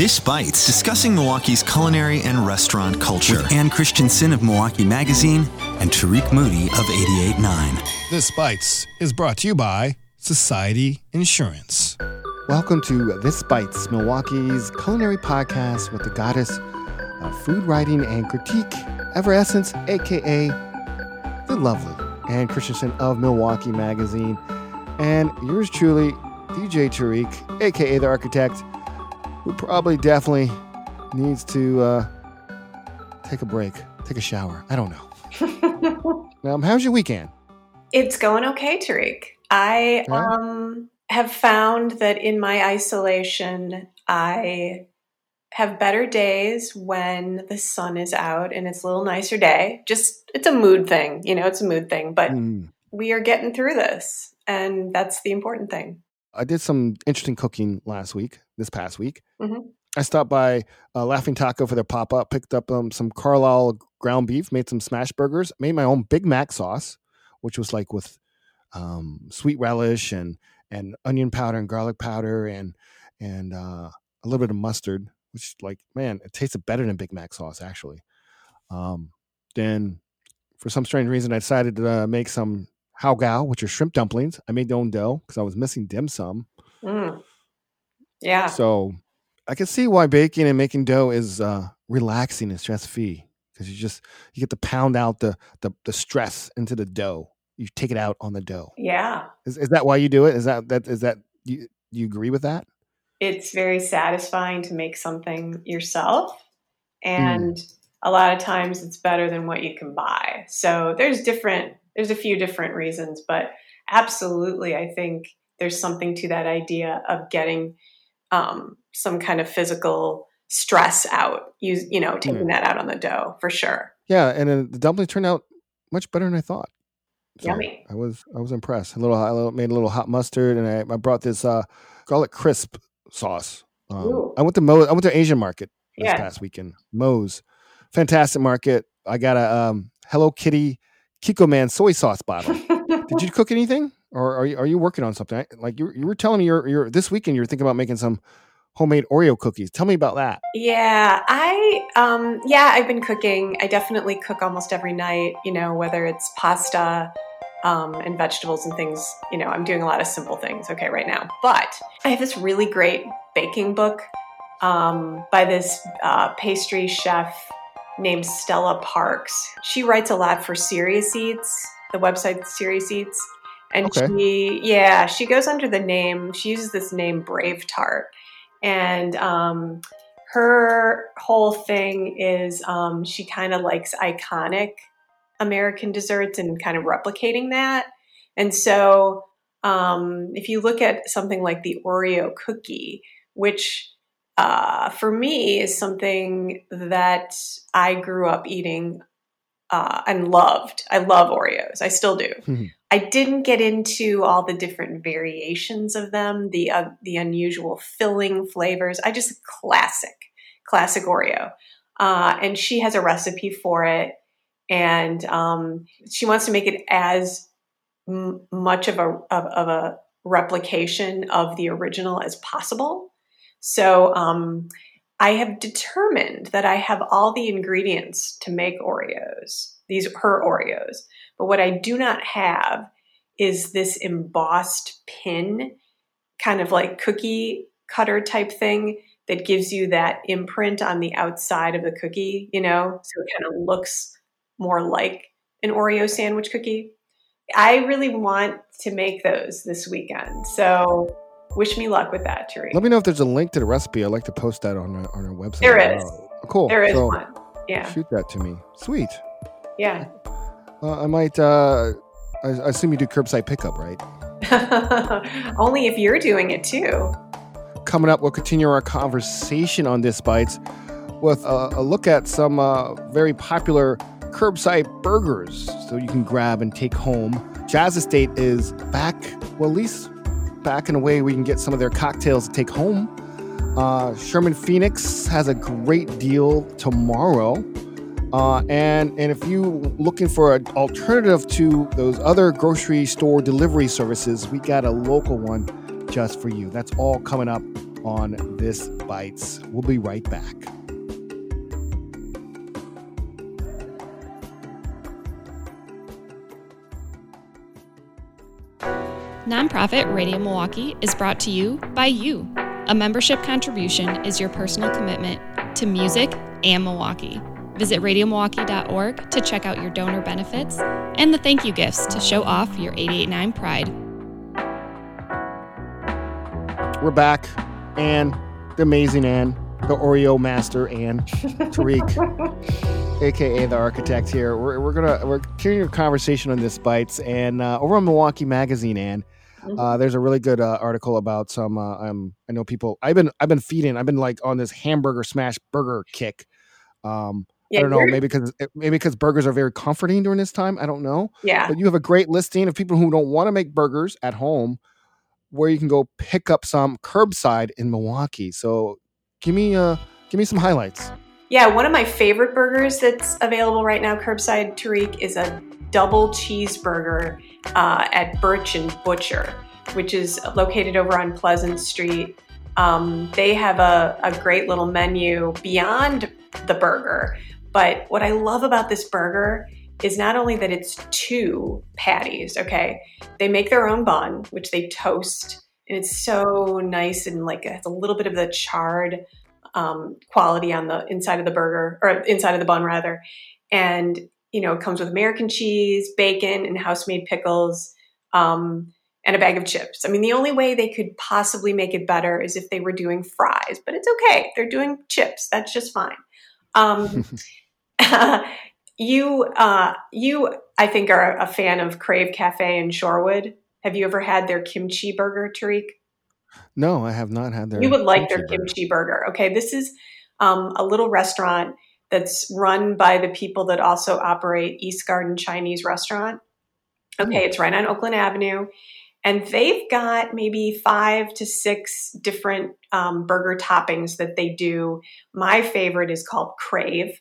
This Bites, discussing Milwaukee's culinary and restaurant culture. With Ann Christensen of Milwaukee Magazine and Tariq Moody of 88.9. This Bites is brought to you by Society Insurance. Welcome to This Bites, Milwaukee's culinary podcast with the goddess of food writing and critique, Ever Essence, aka the lovely Ann Christensen of Milwaukee Magazine, and yours truly, DJ Tariq, aka the architect, who probably definitely needs to uh, take a break, take a shower. I don't know. um, how's your weekend? It's going okay, Tariq. I Yeah? um, have found that in my isolation, I have better days when the sun is out and it's a little nicer day. Just, it's a mood thing, you know, it's a mood thing, but Mm. we are getting through this, and that's the important thing. I did some interesting cooking last week, this past week. Mhm. I stopped by uh, Laughing Taco for their pop up, picked up um, some Carlisle ground beef, made some smash burgers, made my own Big Mac sauce, which was like with um, sweet relish and and onion powder and garlic powder and and uh, a little bit of mustard, which like man, it tasted better than Big Mac sauce actually. Um, then, for some strange reason, I decided to uh, make some hao gao, which are shrimp dumplings. I made my own dough because I was missing dim sum. Mm. Yeah. So I can see why baking and making dough is uh, relaxing and stress free because you just you get to pound out the, the the stress into the dough. You take it out on the dough. Yeah. Is, is that why you do it? Is that that is that you you agree with that? it's very satisfying to make something yourself and a lot of times it's better than what you can buy so there's different there's a few different reasons but absolutely i think there's something to that idea of getting um, some kind of physical stress out you, you know taking that out on the dough for sure Yeah, and then the dumplings turned out much better than I thought. So Yummy. I was I was impressed. A little, I made a little hot mustard, and I, I brought this uh, garlic crisp sauce. Um, I went to Mo. I went to Asian market this Yeah. past weekend. Moe's, fantastic market. I got a um, Hello Kitty Kikkoman soy sauce bottle. Did you cook anything, or are you are you working on something? Like you you were telling me you're you're this weekend you're thinking about making some homemade Oreo cookies. Tell me about that. Yeah, I um yeah, I've been cooking. I definitely cook almost every night, you know, whether it's pasta um, and vegetables and things. You know, I'm doing a lot of simple things, okay, right now. But I have this really great baking book um, by this uh, pastry chef named Stella Parks. She writes a lot for Serious Eats, the website Serious Eats. And Okay. she, yeah, she goes under the name, she uses this name BraveTart. And um, her whole thing is um, she kind of likes iconic American desserts and kind of replicating that. And so um, if you look at something like the Oreo cookie, which uh, for me is something that I grew up eating uh, and loved. I love Oreos. I still do. Mhm. I didn't get into all the different variations of them, the uh, the unusual filling flavors. I just classic, classic Oreo. Uh, and she has a recipe for it, and um, she wants to make it as m- much of a of, of a replication of the original as possible. So um, I have determined that I have all the ingredients to make Oreos. These her Oreos. But what I do not have is this embossed pin, kind of like cookie cutter type thing that gives you that imprint on the outside of the cookie, you know, so it kind of looks more like an Oreo sandwich cookie. I really want to make those this weekend. So wish me luck with that, Tariq. Let me know if there's a link to the recipe. I'd like to post that on our, on our website. There is. Oh, cool. There is So one. Yeah. Shoot that to me. Sweet. Yeah. Uh, I might. Uh, I, I assume you do curbside pickup, right? Only if you're doing it too. Coming up, we'll continue our conversation on this bites with a, a look at some uh, very popular curbside burgers, so you can grab and take home. Jazz Estate is back. Well, at least back in a way we can get some of their cocktails to take home. Uh, Sherman Phoenix has a great deal tomorrow. Uh, and and if you're looking for an alternative to those other grocery store delivery services, we got a local one just for you. That's all coming up on This Bites. We'll be right back. Nonprofit Radio Milwaukee is brought to you by you. A membership contribution is your personal commitment to music and Milwaukee. Visit radiomilwaukee.org to check out your donor benefits and the thank you gifts to show off your 889 pride. We're back. Ann, the amazing Ann, the Oreo master Ann, Tariq, aka the architect here. We're, we're gonna we're continuing a conversation on this bites and uh, over on Milwaukee Magazine, Ann. Uh, there's a really good uh, article about some. Uh, um, I know people. I've been I've been feeding. I've been like on this hamburger smash burger kick. Um, Yeah, I don't know. Maybe because maybe because burgers are very comforting during this time. I don't know. Yeah. But you have a great listing of people who don't want to make burgers at home, where you can go pick up some curbside in Milwaukee. So give me uh give me some highlights. Yeah, one of my favorite burgers that's available right now, curbside Tariq, is a double cheeseburger uh, at Birch and Butcher, which is located over on Pleasant Street. Um, they have a, a great little menu beyond the burger. But what I love about this burger is not only that it's two patties, okay? They make their own bun, which they toast, and it's so nice and like it has a little bit of the charred um, quality on the inside of the burger or inside of the bun rather and you know it comes with american cheese bacon and house made pickles um, and a bag of chips i mean the only way they could possibly make it better is if they were doing fries but it's okay they're doing chips that's just fine um, you uh, you i think are a fan of crave cafe in shorewood have you ever had their kimchi burger tariq No, I have not had their. you would like their burger. kimchi burger. Okay, this is um, a little restaurant that's run by the people that also operate East Garden Chinese Restaurant. Okay, it's right on Oakland Avenue. And they've got maybe five to six different um, burger toppings that they do. My favorite is called Crave.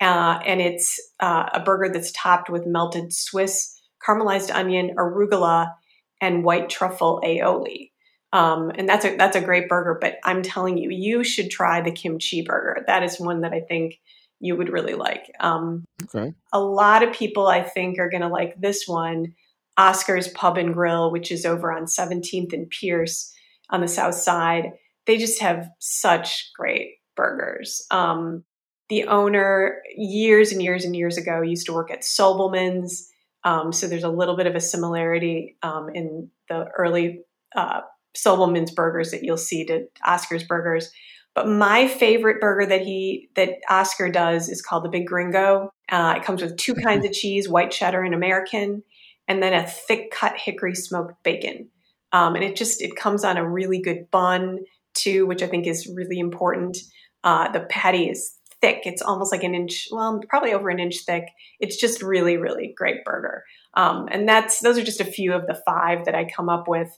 Uh, and it's uh, a burger that's topped with melted Swiss caramelized onion, arugula, and white truffle aioli. Um, and that's a that's a great burger. But I'm telling you, you should try the kimchi burger. That is one that I think you would really like. Um, Okay. a lot of people I think are going to like this one, Oscar's Pub and Grill, which is over on 17th and Pierce on the south side. They just have such great burgers. Um, the owner, years and years and years ago, used to work at Sobelman's. Um, so there's a little bit of a similarity um, in the early uh, Sobelman's burgers that you'll see to Oscar's burgers. But my favorite burger that he that Oscar does is called the Big Gringo. Uh, it comes with two kinds of cheese, white cheddar and American, and then a thick cut hickory smoked bacon. Um, and it just it comes on a really good bun too, which I think is really important. Uh, the patty is thick; it's almost like an inch, well, probably over an inch thick. It's just really, really great burger. Um, and that's those are just a few of the five that I come up with.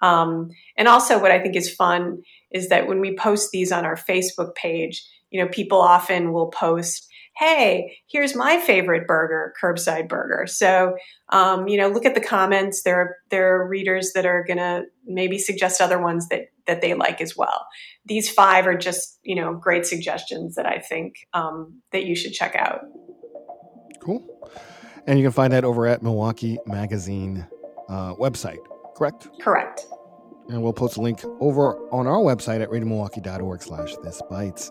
Um, and also, what I think is fun is that when we post these on our Facebook page, you know, people often will post, "Hey, here's my favorite burger, curbside burger." So, um, you know, look at the comments. There, are, there are readers that are going to maybe suggest other ones that that they like as well. These five are just, you know, great suggestions that I think um, that you should check out. Cool. And you can find that over at Milwaukee Magazine uh, website, correct? Correct. And we'll post a link over on our website at radiomilwaukee.org slash this bites.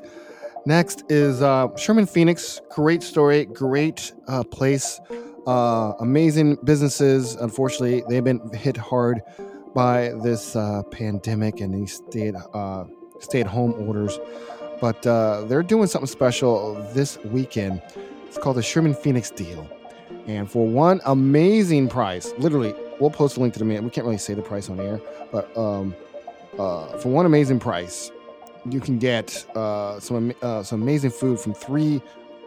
Next is uh, Sherman Phoenix. Great story, great uh, place, uh, amazing businesses. Unfortunately, they've been hit hard by this uh, pandemic and these stay at, uh, at home orders. But uh, they're doing something special this weekend. It's called the Sherman Phoenix Deal. And for one amazing price, literally, we'll post a link to the man. We can't really say the price on air, but um, uh, for one amazing price, you can get uh, some uh, some amazing food from three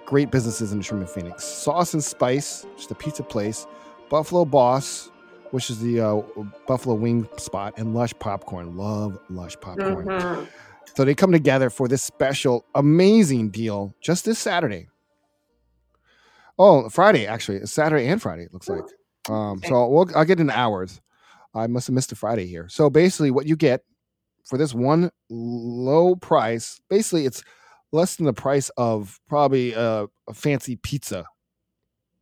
great businesses in the Sherman Phoenix: Sauce and Spice, just a pizza place; Buffalo Boss, which is the uh, Buffalo Wing spot; and Lush Popcorn. Love Lush Popcorn. Mhm. So they come together for this special, amazing deal just this Saturday. Oh, Friday actually, it's Saturday and Friday. It looks like. Um, so we'll, I'll get into hours. I must have missed a Friday here. So basically, what you get for this one low price. Basically, it's less than the price of probably a, a fancy pizza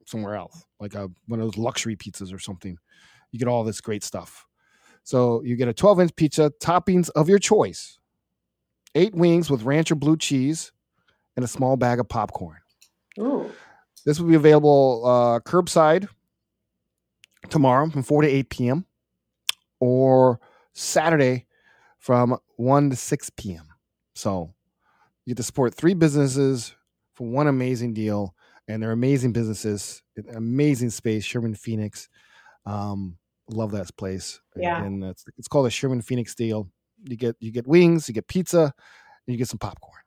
somewhere else, like a one of those luxury pizzas or something. You get all this great stuff. So you get a 12 inch pizza, toppings of your choice, eight wings with ranch or blue cheese, and a small bag of popcorn. Ooh. This will be available uh, curbside tomorrow from 4 to 8 p.m. or Saturday from 1 to 6 p.m. So you get to support three businesses for one amazing deal, and they're amazing businesses, amazing space, Sherman Phoenix. Um, love that place. Yeah. And it's, it's called a Sherman Phoenix deal. You get you get wings, you get pizza, and you get some popcorn.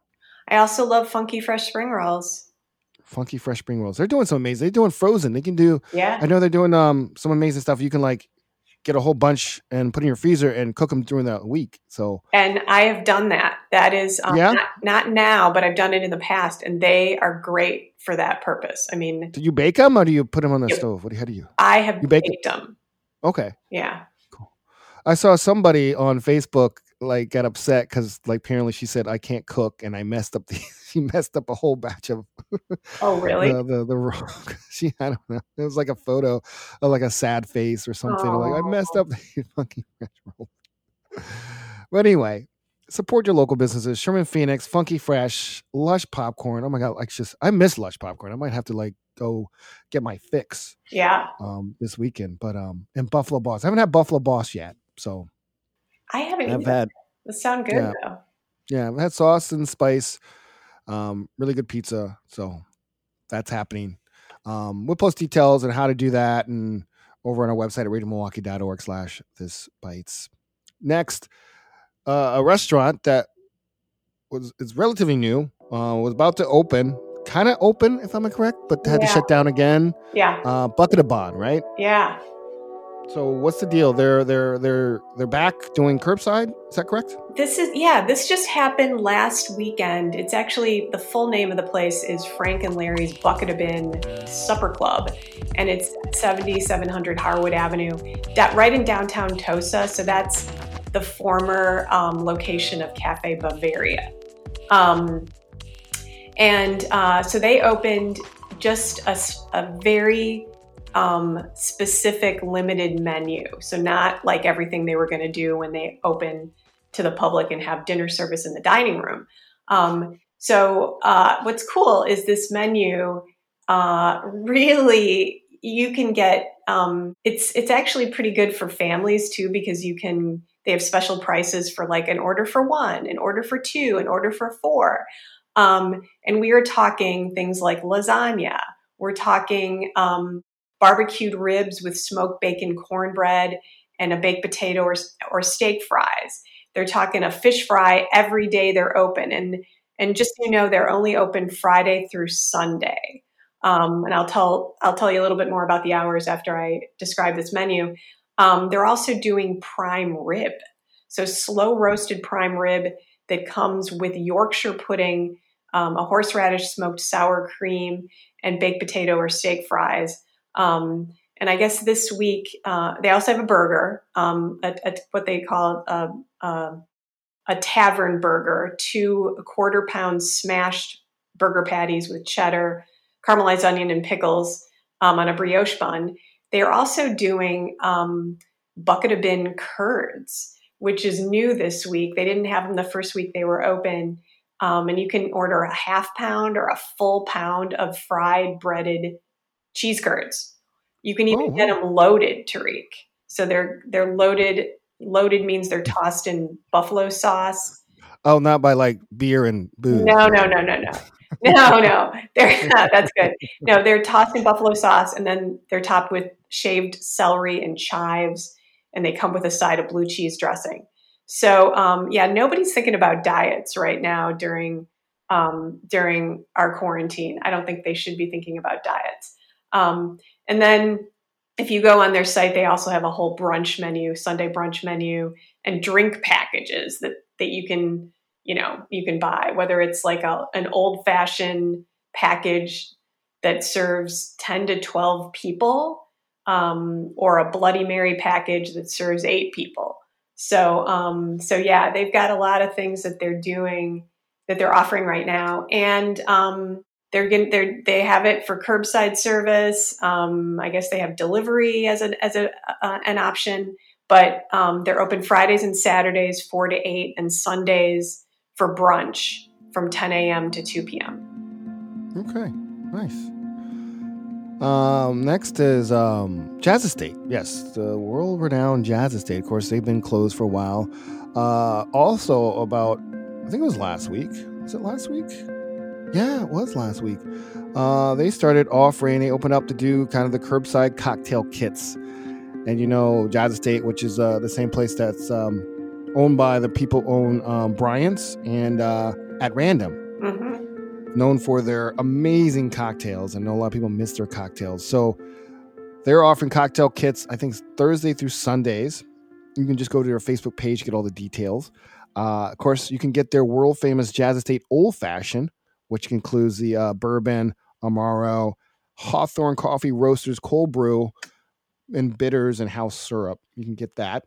I also love funky fresh spring rolls. Funky fresh spring rolls. They're doing some amazing. They're doing frozen. They can do. Yeah. I know they're doing um some amazing stuff. You can like get a whole bunch and put in your freezer and cook them during the week. So And I have done that. That is um, Yeah? not, not now, but I've done it in the past, and they are great for that purpose. I mean, do you bake them or do you put them on the Yep. stove? What do you, how do you? I have You bake baked them. Okay. Yeah. Cool. I saw somebody on Facebook like got upset because like apparently she said I can't cook and I messed up the she messed up a whole batch of Oh, really? the the, the wrong she I don't know it was like a photo of like a sad face or something like I messed up the funky fresh roll. But anyway, support your local businesses. Sherman Phoenix, Funky Fresh, Lush Popcorn. Oh my god, like just I miss Lush Popcorn. I might have to like go get my fix Yeah. um this weekend. But um and Buffalo Boss. I haven't had Buffalo Boss yet, so I haven't I've had That sound good yeah. though. yeah, I've had sauce and spice. Um, really good pizza. So that's happening. Um, we'll post details on how to do that and over on our website at radiomilwaukee.org slash this bites. Next, uh, a restaurant that was is relatively new, uh, was about to open, kind of open, if I'm correct, but had to shut down again. Yeah. Uh, Bucket of Bond, right? Yeah. So what's the deal? They're they're they're they're back doing curbside. Is that correct? This is yeah, this just happened last weekend. It's actually the full name of the place is Frank and Larry's Bucket of Bin Supper Club, and it's 7700 Harwood Avenue, that right in downtown Tosa. So that's the former um, location of Cafe Bavaria. Um, and uh, so they opened just a very um, specific limited menu. So not like everything they were going to do when they open to the public and have dinner service in the dining room. Um, so uh, what's cool is this menu uh, really you can get um, it's it's actually pretty good for families too because you can they have special prices for like an order for one, an order for two, an order for four. Um, and we are talking things like lasagna. We're talking um, barbecued ribs with smoked bacon cornbread and a baked potato or, or steak fries. They're talking a fish fry every day they're open. And, and just so you know, they're only open Friday through Sunday. Um, and I'll tell, I'll tell you a little bit more about the hours after I describe this menu. Um, they're also doing prime rib. So slow roasted prime rib that comes with Yorkshire pudding, um, a horseradish smoked sour cream, and baked potato or steak fries. Um, and I guess this week uh, they also have a burger, um, a, a, what they call a, a, a tavern burger, two quarter pound smashed burger patties with cheddar, caramelized onion, and pickles um, on a brioche bun. They are also doing um, bucket of bin curds, which is new this week. They didn't have them the first week they were open. Um, and you can order a half pound or a full pound of fried breaded cheese curds. You can even Oh, get them loaded, Tariq. So they're they're loaded. Loaded means they're tossed in buffalo sauce. Oh, not by like beer and booze. No, no, no, no, no, no, no. They're that's good. No, they're tossed in buffalo sauce, and then they're topped with shaved celery and chives, and they come with a side of blue cheese dressing. So, um, yeah, nobody's thinking about diets right now during um, during our quarantine. I don't think they should be thinking about diets. Um, and then if you go on their site, they also have a whole brunch menu, Sunday brunch menu, and drink packages that that you can you know you can buy. Whether it's like a, an old fashioned package that serves ten to twelve people, um, or a Bloody Mary package that serves eight people. So, um, so yeah, they've got a lot of things that they're doing that they're offering right now, and um, they're getting they they have it for curbside service. Um, I guess they have delivery as a as a uh, an option, but um, they're open Fridays and Saturdays four to eight, and Sundays for brunch from 10 a.m. to 2 p.m. Okay, nice. Um, next is um, Jazz Estate. Yes, the world-renowned Jazz Estate. Of course, they've been closed for a while. Uh, also, about I think it was last week. Was it last week? Yeah, it was last week. Uh, they started offering. They opened up to do kind of the curbside cocktail kits, and you know, Jazz Estate, which is uh, the same place that's um, owned by the people own um, Bryant's and uh, at Random. Mm-hmm known for their amazing cocktails. I know a lot of people miss their cocktails. So they're offering cocktail kits, I think Thursday through Sundays. You can just go to their Facebook page, get all the details. Uh, of course, you can get their world famous Jazz Estate Old Fashioned, which includes the uh, bourbon, Amaro, Hawthorne Coffee Roasters cold brew, and bitters and house syrup. You can get that.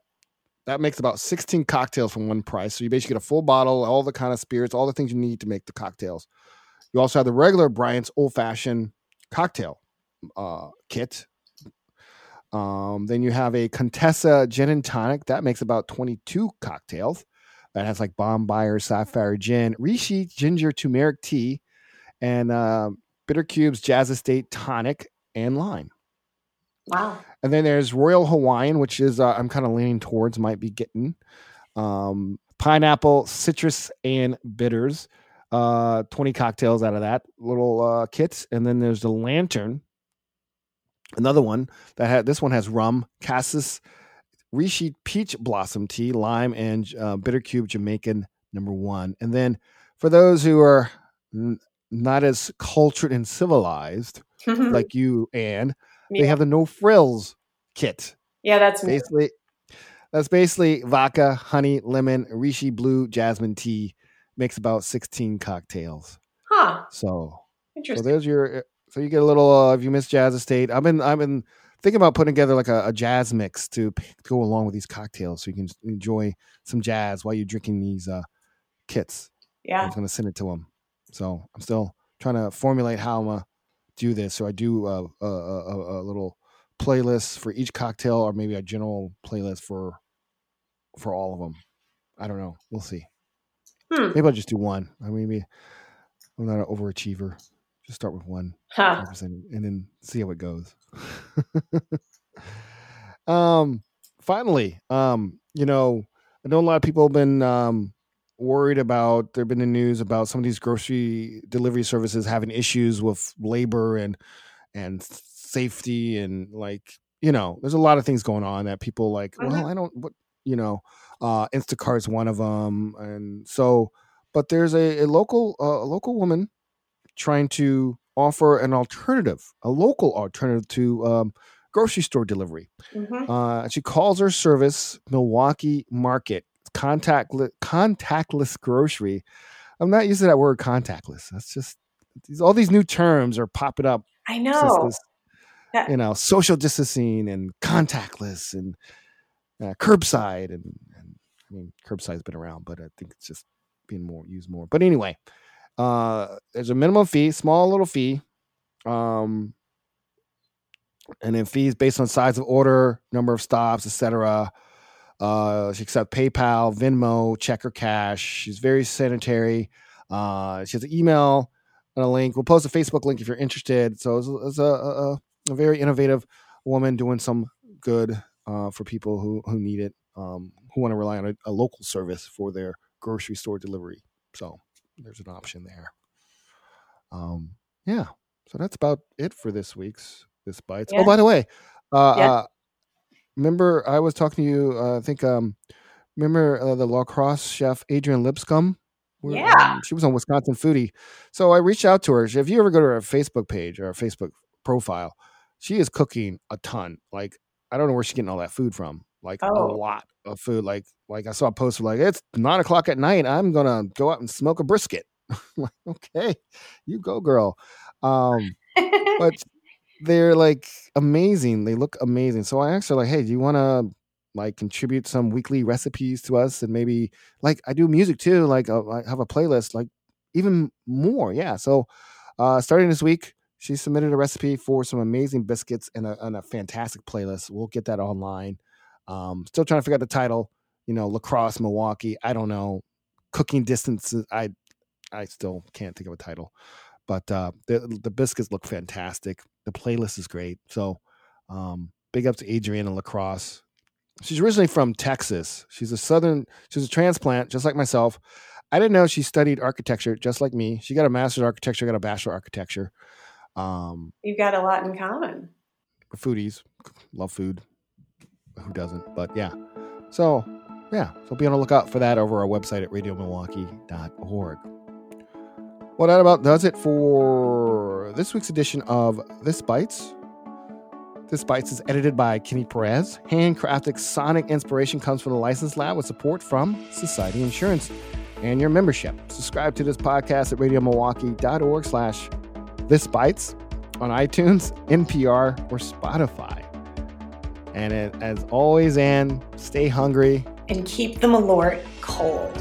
That makes about 16 cocktails from one price. So you basically get a full bottle, all the kind of spirits, all the things you need to make the cocktails. You also have the regular Bryant's Old Fashioned cocktail uh, kit. Um, then you have a Contessa Gin and Tonic that makes about 22 cocktails. That has like Bombay Sapphire Gin, Rishi Ginger Turmeric Tea, and uh, Bitter Cubes Jazz Estate Tonic and Lime. Wow. And then there's Royal Hawaiian, which is uh, I'm kind of leaning towards, might be getting um, pineapple, citrus, and bitters uh 20 cocktails out of that little uh kit and then there's the lantern another one that had this one has rum cassis Rishi peach blossom tea lime and uh, bitter cube jamaican number one and then for those who are n- not as cultured and civilized like you and they have the no frills kit yeah, that's me. basically that's basically vodka honey lemon rishi blue jasmine tea makes about 16 cocktails Huh. so interesting. so there's your uh, so you get a little uh, if you miss jazz estate i've been i've been thinking about putting together like a, a jazz mix to p- go along with these cocktails so you can enjoy some jazz while you're drinking these uh kits. Yeah, I'm to send it to them so i'm still trying to formulate how i'm gonna do this. So i do uh, a, a, a, a little playlist for each cocktail or maybe a general playlist for for all of them i don't know. We'll see. Hmm. maybe i'll just do one. I mean maybe i'm not an overachiever just start with one Huh. and then see how it goes. um, finally, um, you know, I know a lot of people have been um, worried about. There've been the news about some of these grocery delivery services having issues with labor and and safety and like you know, there's a lot of things going on that people like. Mhm. Well, I don't. What you know, uh, Instacart's one of them, and so. But there's a, a local uh, a local woman trying to offer an alternative, a local alternative to um, grocery store delivery. hmm Uh, she calls her service Milwaukee Market contactless contactless grocery. I'm not using that word contactless. That's just these, all these new terms are popping up. I know. this, you know, social distancing and contactless and uh, curbside and, and I mean curbside's been around, but I think it's just being more used more. But anyway, uh, there's a minimum fee, small little fee, um, and then fees based on size of order, number of stops, etc. Uh, she accepts PayPal, Venmo, check or cash. She's very sanitary. Uh, she has an email and a link. We'll post a Facebook link if you're interested. So it's, it's a, a, a very innovative woman doing some good uh, for people who, who need it, um, who want to rely on a, a local service for their grocery store delivery. So there's an option there. Um, yeah. So that's about it for this week's this bites. Yeah. Oh, by the way, uh, Yeah. uh remember I was talking to you. Uh, I think um, remember uh, the La Crosse chef Adrian Lipscomb. We're- Yeah. um, she was on Wisconsin Foodie. So I reached out to her. If you ever go to her Facebook page or her Facebook profile, she is cooking a ton. Like I don't know where she's getting all that food from. Like a Oh. lot of food. Like like I saw a post like it's nine o'clock at night. I'm gonna go out and smoke a brisket. like okay, you go, girl. Um, but they're like amazing. They look amazing. So I asked her like, hey, do you want to like contribute some weekly recipes to us and maybe like I do music too. Like uh, I have a playlist, like even more. Yeah. So uh, starting this week, she submitted a recipe for some amazing biscuits and a, and a fantastic playlist. We'll get that online. Um, still trying to figure out the title. You know, La Crosse Milwaukee. I don't know. Cooking distances. I I still can't think of a title. But uh, the the biscuits look fantastic. The playlist is great. So um, big up to Adriana Lacrosse. She's originally from Texas. She's a southern. She's a transplant, just like myself. I didn't know she studied architecture, just like me. She got a master's architecture, got a bachelor architecture. Um, You've got a lot in common. Foodies, love food. Who doesn't? But yeah. So yeah, so be on the lookout for that over our website at radiomilwaukee.org. Well, that about does it for this week's edition of This Bites. This Bites is edited by Kenny Perez. Handcrafted sonic inspiration comes from the License Lab with support from Society Insurance and your membership. Subscribe to this podcast at radiomilwaukee.org slash This Bites on iTunes, NPR, or Spotify. And it, as always, Ann, stay hungry And keep the Malort cold.